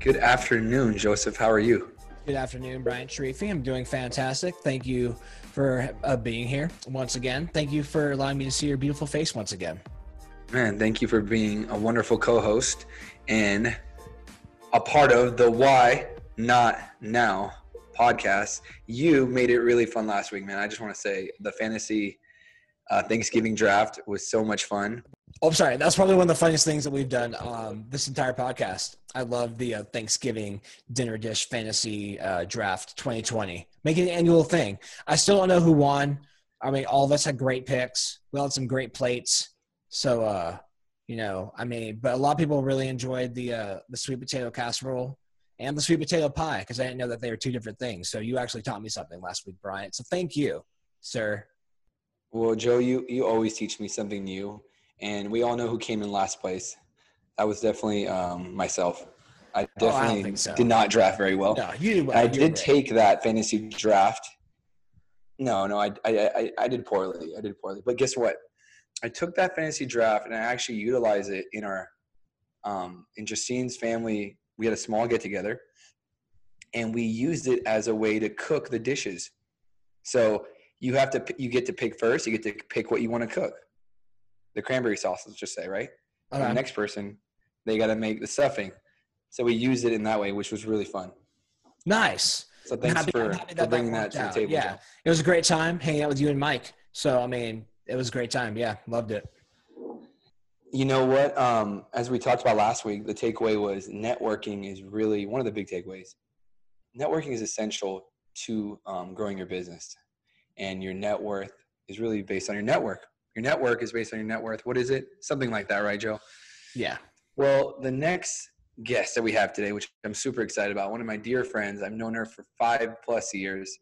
Good afternoon, Joseph. How are you? Good afternoon, Bryant Sharifi. I'm doing fantastic. Thank you for uh, being here once again. Thank you for allowing me to see your beautiful face once again. Man, thank you for being a wonderful co host and a part of the Why Not Now podcast. You made it really fun last week, man. I just want to say the fantasy uh, Thanksgiving draft was so much fun. Oh, I'm sorry. That's probably one of the funniest things that we've done um, this entire podcast. I love the uh, Thanksgiving dinner dish fantasy uh, draft 2020. Make it an annual thing. I still don't know who won. I mean, all of us had great picks. We all had some great plates. So, uh, you know, I mean, but a lot of people really enjoyed the uh, the sweet potato casserole and the sweet potato pie because I didn't know that they were two different things. So you actually taught me something last week, Bryant. So thank you, sir. Well, Joe, you you always teach me something new and we all know who came in last place. That was definitely um, myself. I definitely oh, I so. did not draft very well. No, you did. I did take that fantasy draft. No, no, I, I, I, I did poorly. I did poorly. But guess what? I took that fantasy draft and I actually utilized it in our, um, in Justine's family. We had a small get together, and we used it as a way to cook the dishes. So you have to, you get to pick first. You get to pick what you want to cook the cranberry sauce, let's just say, right? Okay. the next person, they got to make the stuffing. So we used it in that way, which was really fun. Nice. So thanks happy, for, for bringing that, that to the table. Yeah, Joe. it was a great time hanging out with you and Mike. So I mean, it was a great time. Yeah, loved it. You know what? Um, as we talked about last week, the takeaway was networking is really one of the big takeaways. Networking is essential to um, growing your business, and your net worth is really based on your network. Your network is based on your net worth. What is it? Something like that, right, Joe? Yeah. Well, the next guest that we have today, which I'm super excited about, one of my dear friends. I've known her for five plus years,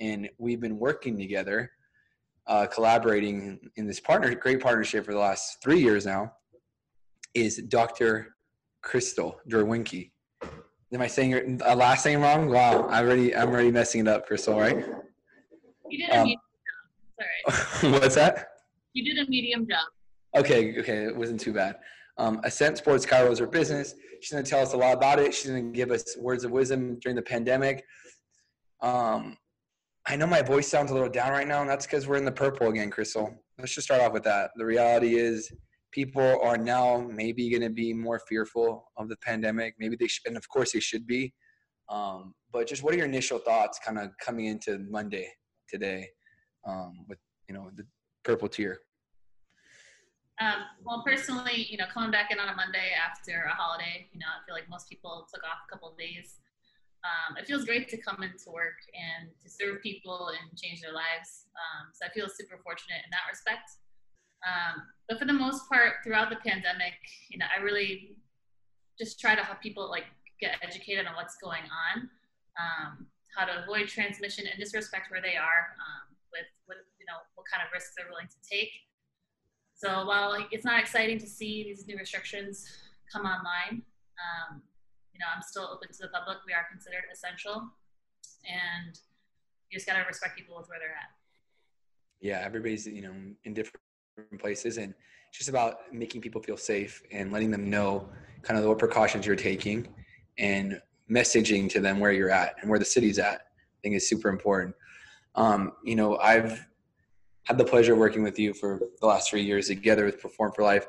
and we've been working together, uh, collaborating in this partner, great partnership for the last three years now. Is Dr. Krystal Drwencke. Am I saying your uh, last name wrong? Wow, I'm already I'm already messing it up, Krystal. Right? You did a um, Sorry. What's that? You did a medium job. Okay, okay, it wasn't too bad. Um, Ascent Sports Chiro is her business. She's going to tell us a lot about it. She's going to give us words of wisdom during the pandemic. Um, I know my voice sounds a little down right now, and that's because we're in the purple again, Krystal. Let's just start off with that. The reality is, people are now maybe going to be more fearful of the pandemic. Maybe they should, and of course they should be. Um, but just what are your initial thoughts, kind of coming into Monday today, um, with you know the purple tier? Um, well, personally, you know, coming back in on a Monday after a holiday, you know, I feel like most people took off a couple of days. Um, it feels great to come into work and to serve people and change their lives. Um, so I feel super fortunate in that respect. Um, but for the most part, throughout the pandemic, you know, I really just try to help people like get educated on what's going on, um, how to avoid transmission, and just respect where they are um, with, with, you know, what kind of risks they're willing to take. So while it's not exciting to see these new restrictions come online, um, you know, I'm still open to the public. We are considered essential, and you just gotta respect people with where they're at. Yeah, everybody's you know in different places, and it's just about making people feel safe and letting them know kind of what precautions you're taking, and messaging to them where you're at and where the city's at. I think is super important. Um, you know, I've had the pleasure of working with you for the last three years together with Perform for Life.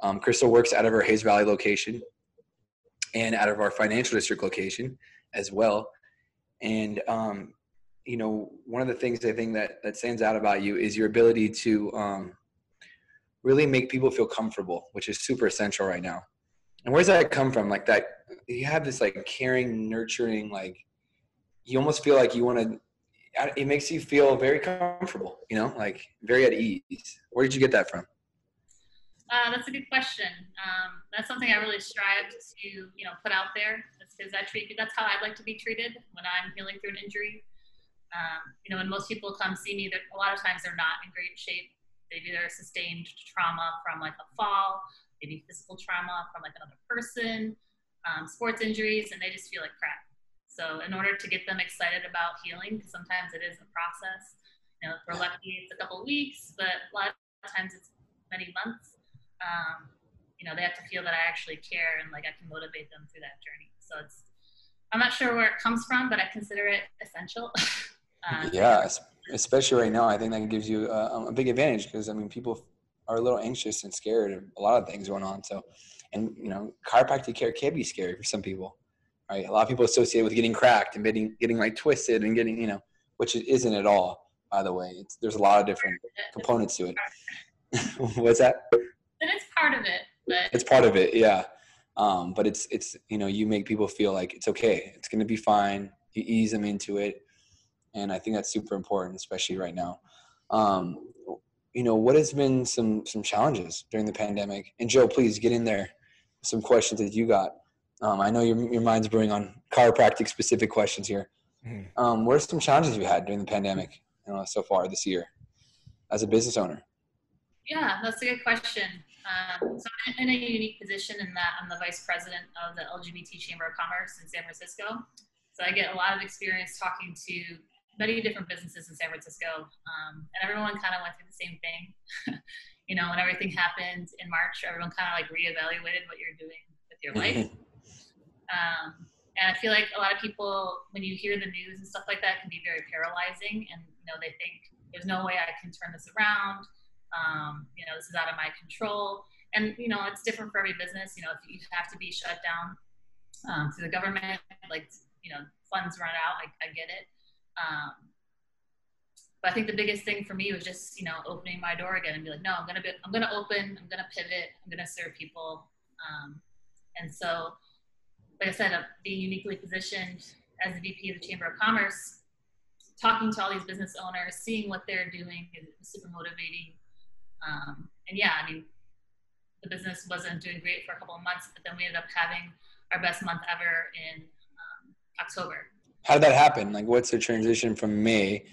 Um, Krystal works out of our Hayes Valley location and out of our financial district location as well. And um, you know, one of the things I think that that stands out about you is your ability to um, really make people feel comfortable, which is super essential right now. And where's that come from? Like that, you have this like caring, nurturing, like you almost feel like you want to it makes you feel very comfortable, you know, like very at ease. Where did you get that from? Uh, that's a good question. Um, that's something I really strive to, you know, put out there. Because I treat that's how I'd like to be treated when I'm healing through an injury. Um, you know, when most people come see me, a lot of times they're not in great shape. Maybe either sustained trauma from like a fall, maybe physical trauma from like another person, um, sports injuries, and they just feel like crap. So in order to get them excited about healing, because sometimes it is a process. You know, if we're lucky, it's a couple weeks, but a lot of times it's many months. Um, you know, they have to feel that I actually care and like I can motivate them through that journey. So it's I'm not sure where it comes from, but I consider it essential. uh, yeah, especially right now, I think that gives you a, a big advantage because I mean, people are a little anxious and scared of a lot of things going on. So, and you know, chiropractic care can be scary for some people, right? A lot of people associate with getting cracked and getting getting like twisted and getting you know, which it isn't at all. By the way, it's, there's a lot of different components to it. What's that? And it's part of it, but it's part of it, yeah. Um, but it's it's you know you make people feel like it's okay, it's going to be fine. You ease them into it, and I think that's super important, especially right now. Um, you know, what has been some some challenges during the pandemic? And Joe, please get in there. Some questions that you got. Um, I know your your mind's brewing on chiropractic specific questions here. Mm-hmm. Um, what are some challenges you had during the pandemic you know, so far this year as a business owner? Yeah, that's a good question. Um, so I'm in a unique position in that I'm the vice president of the LGBT Chamber of Commerce in San Francisco. So I get a lot of experience talking to many different businesses in San Francisco, um, and everyone kind of went through the same thing. you know, when everything happened in March, everyone kind of like reevaluated what you're doing with your life. Um, and I feel like a lot of people, when you hear the news and stuff like that, can be very paralyzing, and you know they think there's no way I can turn this around. Um, you know, this is out of my control. And you know, it's different for every business. You know, if you have to be shut down um, to the government, like you know, funds run out. I, I get it. Um, but I think the biggest thing for me was just you know opening my door again and be like, no, I'm gonna be, I'm gonna open, I'm gonna pivot, I'm gonna serve people. Um, and so, like I said, I'm being uniquely positioned as the VP of the Chamber of Commerce, talking to all these business owners, seeing what they're doing is super motivating. Um, and yeah, I mean, the business wasn't doing great for a couple of months, but then we ended up having our best month ever in um, October how did that happen? Like, what's the transition from May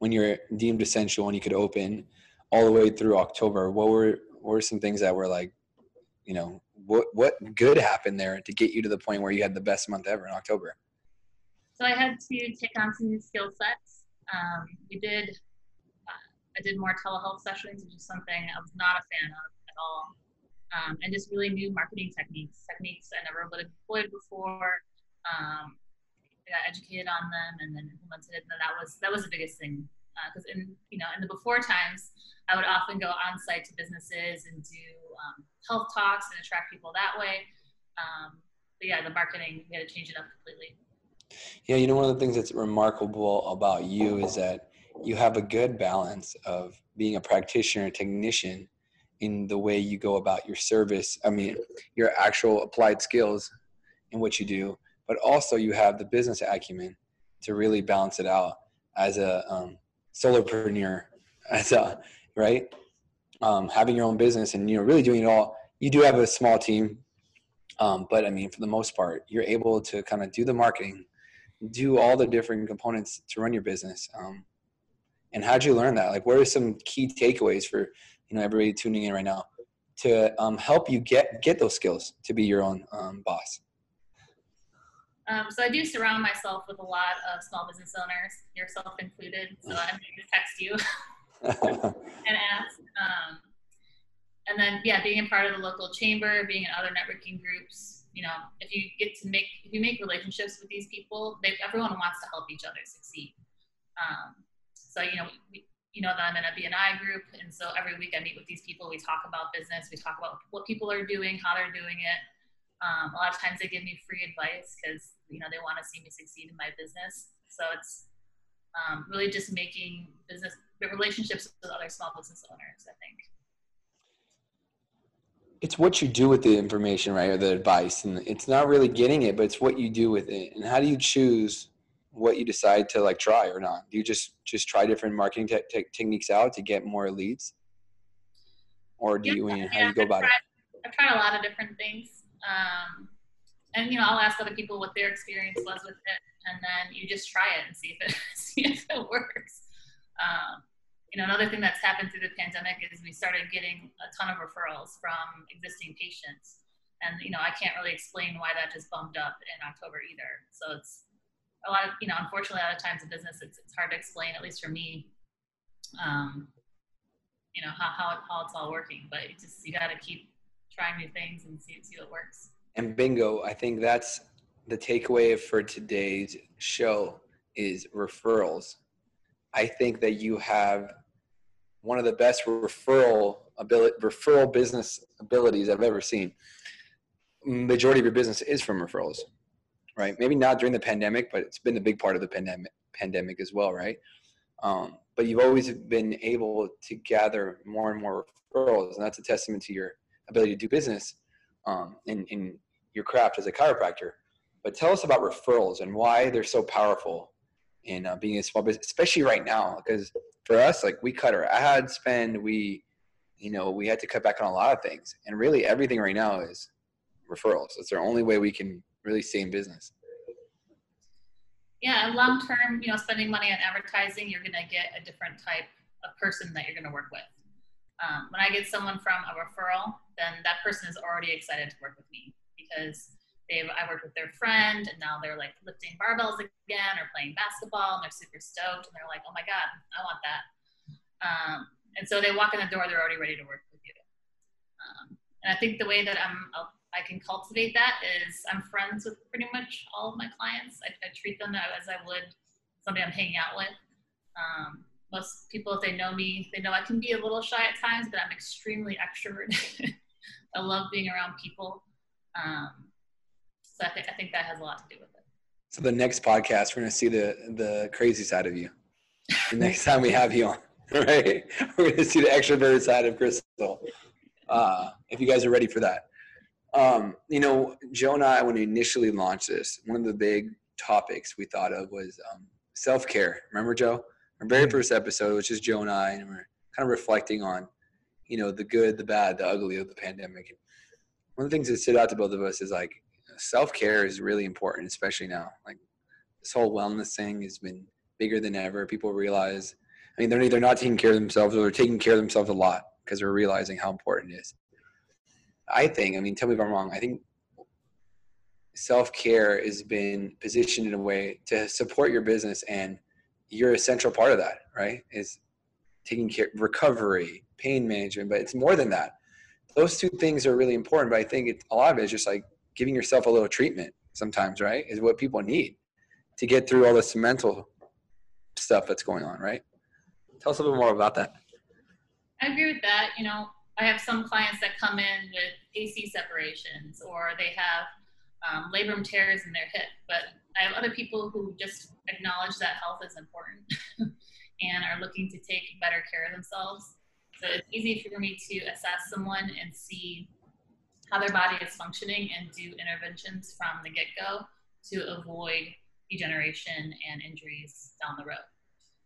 when you're deemed essential and you could open all the way through October? What were what were some things that were like, you know, what what good happened there to get you to the point where you had the best month ever in October? So I had to take on some new skill sets. Um, we did. Uh, I did more telehealth sessions, which is something I was not a fan of at all. Um, and just really new marketing techniques, techniques I never would have employed before. Um, got educated on them and then implemented it. And that was that was the biggest thing because uh, in you know in the before times, I would often go on site to businesses and do um, health talks and attract people that way. Um, but yeah, the marketing we had to change it up completely. Yeah, you know one of the things that's remarkable about you is that you have a good balance of being a practitioner, a technician, in the way you go about your service. I mean, your actual applied skills in what you do, but also you have the business acumen to really balance it out as a um, solopreneur, as a right, um, having your own business and you know really doing it all. You do have a small team, um, but I mean for the most part, you're able to kind of do the marketing, do all the different components to run your business. Um, and how'd you learn that? Like, what are some key takeaways for you know everybody tuning in right now to um, help you get get those skills to be your own um, boss? Um, so I do surround myself with a lot of small business owners, yourself included. So I'm going to text you and ask. Um, and then, yeah, being a part of the local chamber, being in other networking groups. You know, if you get to make if you make relationships with these people, they, everyone wants to help each other succeed. Um, so you know, we, you know that I'm in a BNI group, and so every week I meet with these people. We talk about business. We talk about what people are doing, how they're doing it. Um, a lot of times they give me free advice because you know they want to see me succeed in my business. So it's um, really just making business relationships with other small business owners. I think it's what you do with the information, right, or the advice, and it's not really getting it, but it's what you do with it, and how do you choose what you decide to like try or not? Do you just just try different marketing te- te- techniques out to get more leads, or do yeah, you? Yeah, how do you go about I've tried, it? I've tried a lot of different things. Um, and you know, I'll ask other people what their experience was with it, and then you just try it and see if it see if it works. Um, you know, another thing that's happened through the pandemic is we started getting a ton of referrals from existing patients, and you know, I can't really explain why that just bumped up in October either. So it's a lot of you know, unfortunately, a lot of times in business, it's it's hard to explain, at least for me. Um, you know how how, how it's all working, but you just you got to keep trying new things and see see what works and bingo i think that's the takeaway for today's show is referrals. I think that you have one of the best referral ability, referral business abilities I've ever seen. Majority of your business is from referrals, right? Maybe not during the pandemic, but it's been a big part of the pandemic pandemic as well, right? Um, but you've always been able to gather more and more referrals, and that's a testament to your ability to do business um, in, in your craft as a chiropractor. But tell us about referrals and why they're so powerful in uh, being a small business, especially right now. Because for us, like we cut our ad spend, we, you know, we had to cut back on a lot of things, and really everything right now is referrals. It's the only way we can really stay in business. Yeah, long term, you know, spending money on advertising, you're going to get a different type of person that you're going to work with. Um, when I get someone from a referral, then that person is already excited to work with me because they've I worked with their friend and now they're like lifting barbells again or playing basketball and they're super stoked and they're like, oh my god, I want that. Um, and so they walk in the door, they're already ready to work with you. Um, and I think the way that I'm I can cultivate that is I'm friends with pretty much all of my clients. I, I treat them as I would somebody I'm hanging out with. Um, most people, if they know me, they know I can be a little shy at times, but I'm extremely extroverted. I love being around people. Um, so I think I think that has a lot to do with it. So the next podcast, we're gonna see the the crazy side of you. The next time we have you on, right? We're gonna see the extroverted side of Krystal. Uh, if you guys are ready for that. Um, you know, Joe and I, when we initially launched this, one of the big topics we thought of was um, self care. Remember, Joe? Our very mm-hmm. first episode, which is Joe and I, and we're kind of reflecting on, you know, the good, the bad, the ugly of the pandemic. And one of the things that stood out to both of us is like self care is really important, especially now. Like this whole wellness thing has been bigger than ever. People realize, I mean, they're either not taking care of themselves or they're taking care of themselves a lot because they're realizing how important it is. I think, I mean, tell me if I'm wrong. I think self care has been positioned in a way to support your business, and you're a central part of that, right? Is taking care, recovery, pain management, but it's more than that. Those two things are really important, but I think it, a lot of it is just like giving yourself a little treatment sometimes, right? Is what people need to get through all this mental stuff that's going on, right? Tell us a little more about that. I agree with that. You know, I have some clients that come in with AC separations or they have um, labrum tears in their hip, but I have other people who just acknowledge that health is important and are looking to take better care of themselves. So it's easy for me to assess someone and see how their body is functioning and do interventions from the get go to avoid degeneration and injuries down the road.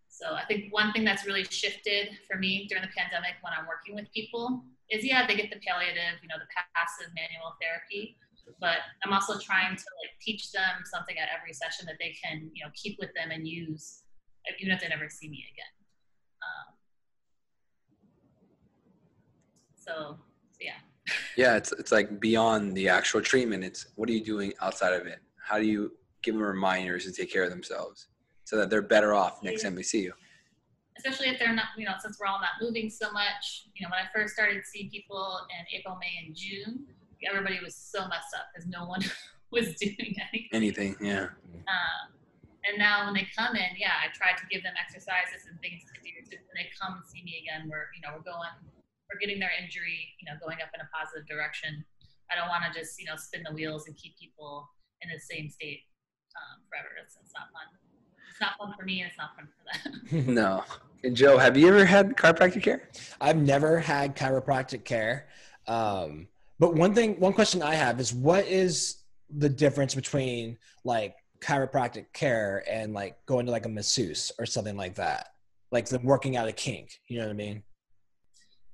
So I think one thing that's really shifted for me during the pandemic when I'm working with people is yeah, they get the palliative, you know, the passive manual therapy, but I'm also trying to like teach them something at every session that they can, you know, keep with them and use even if they never see me again. Um, so, so yeah. Yeah, it's it's like beyond the actual treatment. It's what are you doing outside of it? How do you give them reminders to take care of themselves? so that they're better off next time we see you. Especially if they're not, you know, since we're all not moving so much. You know, when I first started seeing people in April, May, and June, everybody was so messed up because no one was doing anything. Anything, yeah. Um, and now when they come in, yeah, I try to give them exercises and things to do. So when they come and see me again, we're, you know, we're going, getting their injury, you know, going up in a positive direction. I don't want to just, you know, spin the wheels and keep people in the same state um, forever. It's, it's not fun it's not fun for me and it's not fun for them. no. And Joe, have you ever had chiropractic care? I've never had chiropractic care. Um, but one thing, one question I have is what is the difference between like chiropractic care and like going to like a masseuse or something like that? Like the working out a kink, you know what I mean?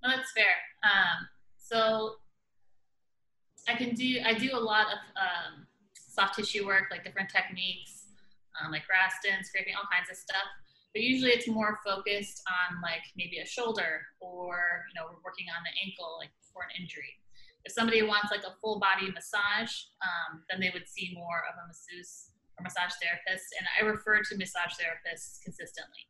No, that's fair. Um, so I can do, I do a lot of um, soft tissue work, like different techniques um, like Graston, scraping, all kinds of stuff. But usually it's more focused on like maybe a shoulder or, you know, we're working on the ankle like for an injury. If somebody wants like a full body massage, um, then they would see more of a masseuse or massage therapist. And I refer to massage therapists consistently.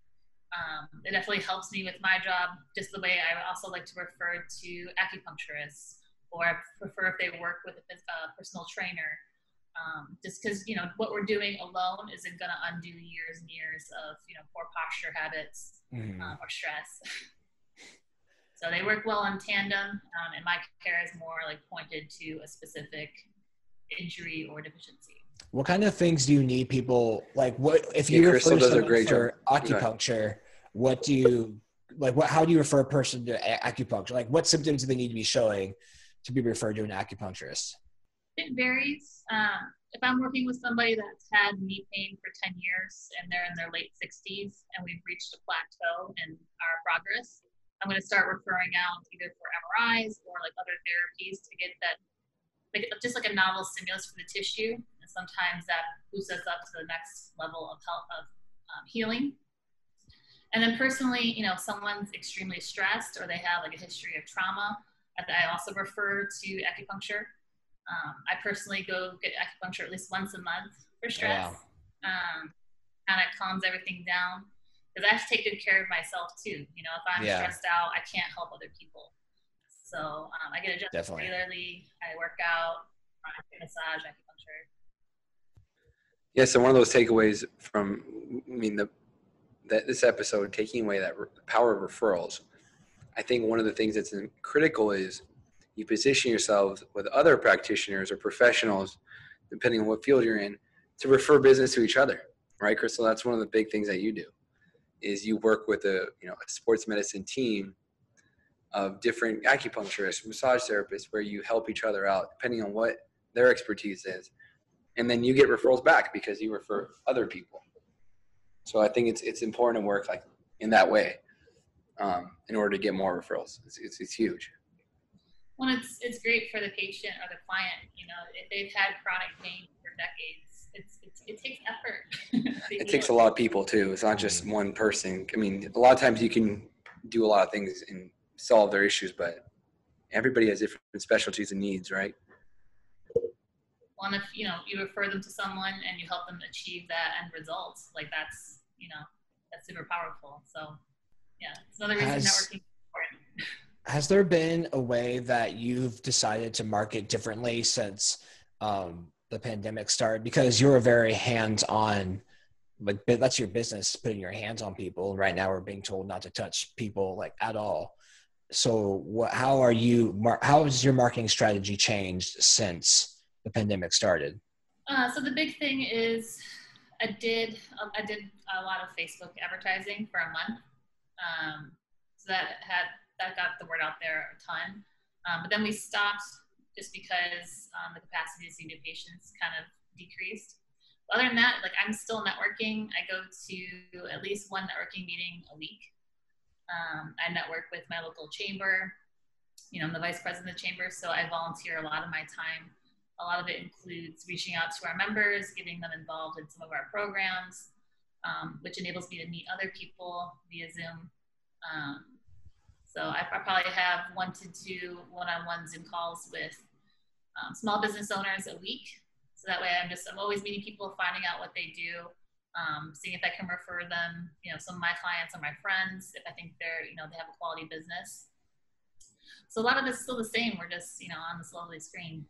Um, it definitely helps me with my job, just the way I also like to refer to acupuncturists, or I prefer if they work with a, personal trainer Um, just because you know what we're doing alone isn't going to undo years and years of you know poor posture habits mm-hmm. uh, or stress. so they work well in tandem, um, and my care is more like pointed to a specific injury or deficiency. What kind of things do you need people like? What if you yeah, refer does a great for job. acupuncture? What do you like? What how do you refer a person to acupuncture? Like, what symptoms do they need to be showing to be referred to an acupuncturist? It varies. Um, if I'm working with somebody that's had knee pain for 10 years and they're in their late 60s and we've reached a plateau in our progress, I'm going to start referring out either for MRIs or like other therapies to get that, like just like a novel stimulus for the tissue. Sometimes that boosts us up to the next level of health of um, healing. And then personally, you know, someone's extremely stressed or they have like a history of trauma, I also refer to acupuncture um, I personally go get acupuncture at least once a month for stress. Wow. Um, kind of calms everything down because I have to take good care of myself too. You know, if I'm yeah. stressed out, I can't help other people. So um, I get adjusted Definitely. regularly. I work out, massage, acupuncture. Yeah. So one of those takeaways from, I mean, the that this episode taking away that power of referrals. I think one of the things that's critical is you position yourselves with other practitioners or professionals, depending on what field you're in, to refer business to each other, right, Krystal? That's one of the big things that you do, is you work with a you know a sports medicine team of different acupuncturists, massage therapists, where you help each other out depending on what their expertise is, and then you get referrals back because you refer other people. So I think it's it's important to work like in that way um, in order to get more referrals. It's, it's, it's huge well, it's it's great for the patient or the client. You know, if they've had chronic pain for decades, it's, it's it takes effort. it takes a lot of people too. It's not just mm-hmm. one person. I mean, a lot of times you can do a lot of things and solve their issues, but everybody has different specialties and needs, right? Well, if you know you refer them to someone and you help them achieve that end result, like that's you know that's super powerful. So yeah, it's another reason Has, networking is important has there been a way that you've decided to market differently since um, the pandemic started? Because you're a very hands-on, like that's your business, putting your hands on people. Right now, we're being told not to touch people like at all. So, what? How are you? How has your marketing strategy changed since the pandemic started? Uh, so the big thing is, I did I did a lot of Facebook advertising for a month. Um, so that had that got the word out there a ton. Um, but then we stopped just because um, the capacity to see new patients kind of decreased. But other than that, like I'm still networking. I go to at least one networking meeting a week. Um, I network with my local chamber. You know, I'm the vice president of the chamber, so I volunteer a lot of my time. A lot of it includes reaching out to our members, getting them involved in some of our programs, um, which enables me to meet other people via Zoom. Um, so I, I probably have one to two one-on-one Zoom calls with um, small business owners a week. So that way I'm just, I'm always meeting people, finding out what they do, um, seeing if I can refer them, you know, some of my clients or my friends, if I think they're, you know, they have a quality business. So a lot of it's still the same. We're just, you know, on this lovely screen.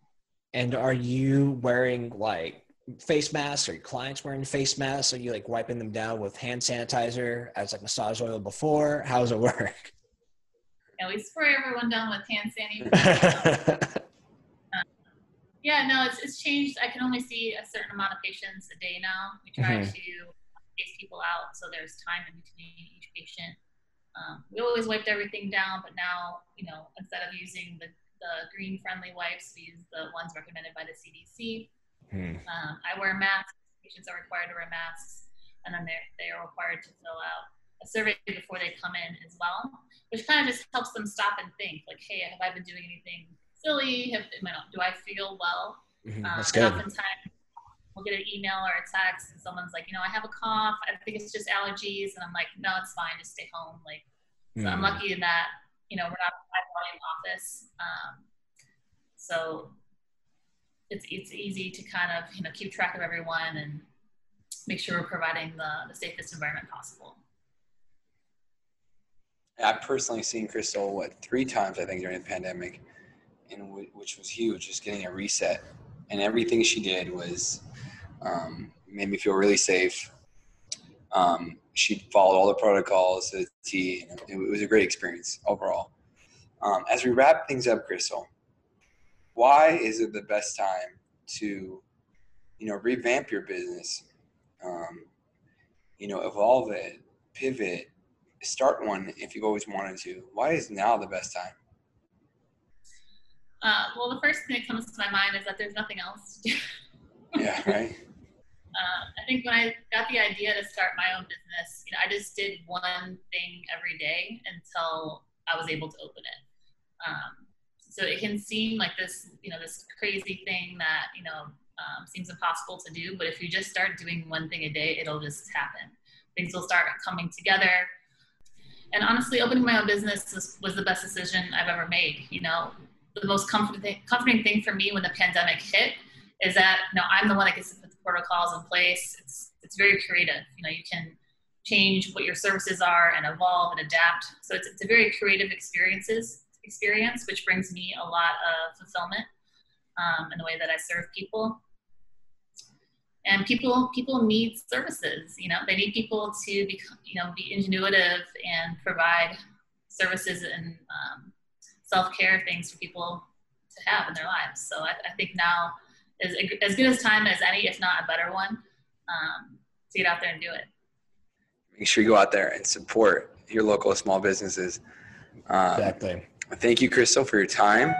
And are you wearing like face masks? Are your clients wearing face masks? Are you like wiping them down with hand sanitizer as like massage oil before? How does it work? know, we spray everyone down with hand sanitizer. um, yeah, no, it's, it's changed. I can only see a certain amount of patients a day now. We try mm-hmm. to space people out so there's time in between each patient. Um, we always wiped everything down, but now, you know, instead of using the, the green friendly wipes, we use the ones recommended by the CDC. Mm. Um, I wear masks. Patients are required to wear masks, and then they're, they are required to fill out a survey before they come in as well, which kind of just helps them stop and think, like, hey, have I been doing anything silly? Have, do I feel well? Mm-hmm. Um, That's good. Oftentimes, we'll get an email or a text, and someone's like, you know, I have a cough. I think it's just allergies, and I'm like, no, it's fine. Just stay home. Like, so mm-hmm. I'm lucky in that, you know, we're not a high volume office, um, so it's it's easy to kind of you know keep track of everyone and make sure we're providing the, the safest environment possible. I've personally seen Krystal what three times I think during the pandemic, and w- which was huge, just getting a reset and everything she did was um, made me feel really safe. Um, she followed all the protocols to the T. It was a great experience overall. Um, as we wrap things up, Krystal, why is it the best time to, you know, revamp your business, um, you know, evolve it, pivot, start one if you've always wanted to? Why is now the best time? Uh, well, the first thing that comes to my mind is that there's nothing else to do. yeah, right. Uh, I think when I got the idea to start my own business, you know, I just did one thing every day until I was able to open it. Um, so it can seem like this, you know, this crazy thing that you know um, seems impossible to do, but if you just start doing one thing a day, it'll just happen. Things will start coming together. And honestly, opening my own business was, was the best decision I've ever made. You know, the most comforting, comforting thing for me when the pandemic hit is that you know I'm the one that gets to put the protocols in place. It's it's very creative. You know, you can change what your services are and evolve and adapt. So it's, it's a very creative experiences experience, which brings me a lot of fulfillment um, in the way that I serve people. And people people need services. You know, they need people to be you know be ingenuitive and provide services and um, self care things for people to have in their lives. So I, I, think now is as good as time as any, if not a better one, um, to get out there and do it. Make sure you go out there and support your local small businesses. Um, exactly. Thank you, Krystal, for your time.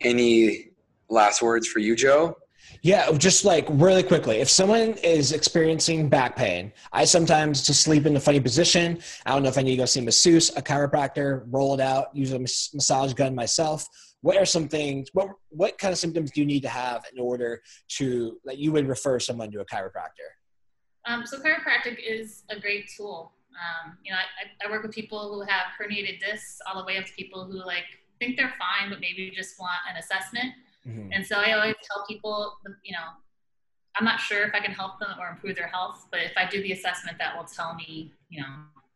Any last words for you, Joe? Yeah, just like really quickly, if someone is experiencing back pain, I sometimes just sleep in a funny position. I don't know if I need to go see a masseuse, a chiropractor, roll it out, use a massage gun myself. What are some things? What what kind of symptoms do you need to have in order to that you would refer someone to a chiropractor? Um, so chiropractic is a great tool. Um, you know, I, I work with people who have herniated discs, all the way up to people who like think they're fine, but maybe just want an assessment Mm-hmm. And so I always tell people, you know, I'm not sure if I can help them or improve their health, but if I do the assessment, that will tell me, you know,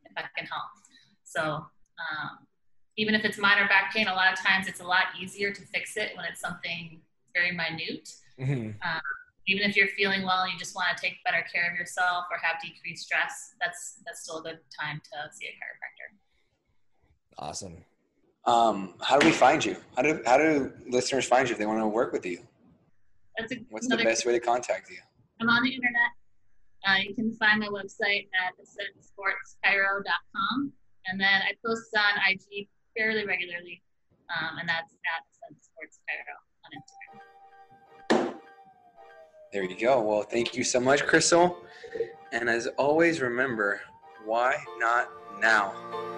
if I can help. So um, even if it's minor back pain, a lot of times it's a lot easier to fix it when it's something very minute. Mm-hmm. Um, even if you're feeling well and you just want to take better care of yourself or have decreased stress, that's that's still a good time to see a chiropractor. Awesome. Um, how do we find you? How do how do listeners find you if they want to work with you? A, What's the best way to contact you? I'm on the internet. Uh, you can find my website at ascentsportschiro.com, and then I post on IG fairly regularly, um, and that's at Ascent Sports Chiro on Instagram. There you go. Well, thank you so much, Krystal. And as always, remember, why not now?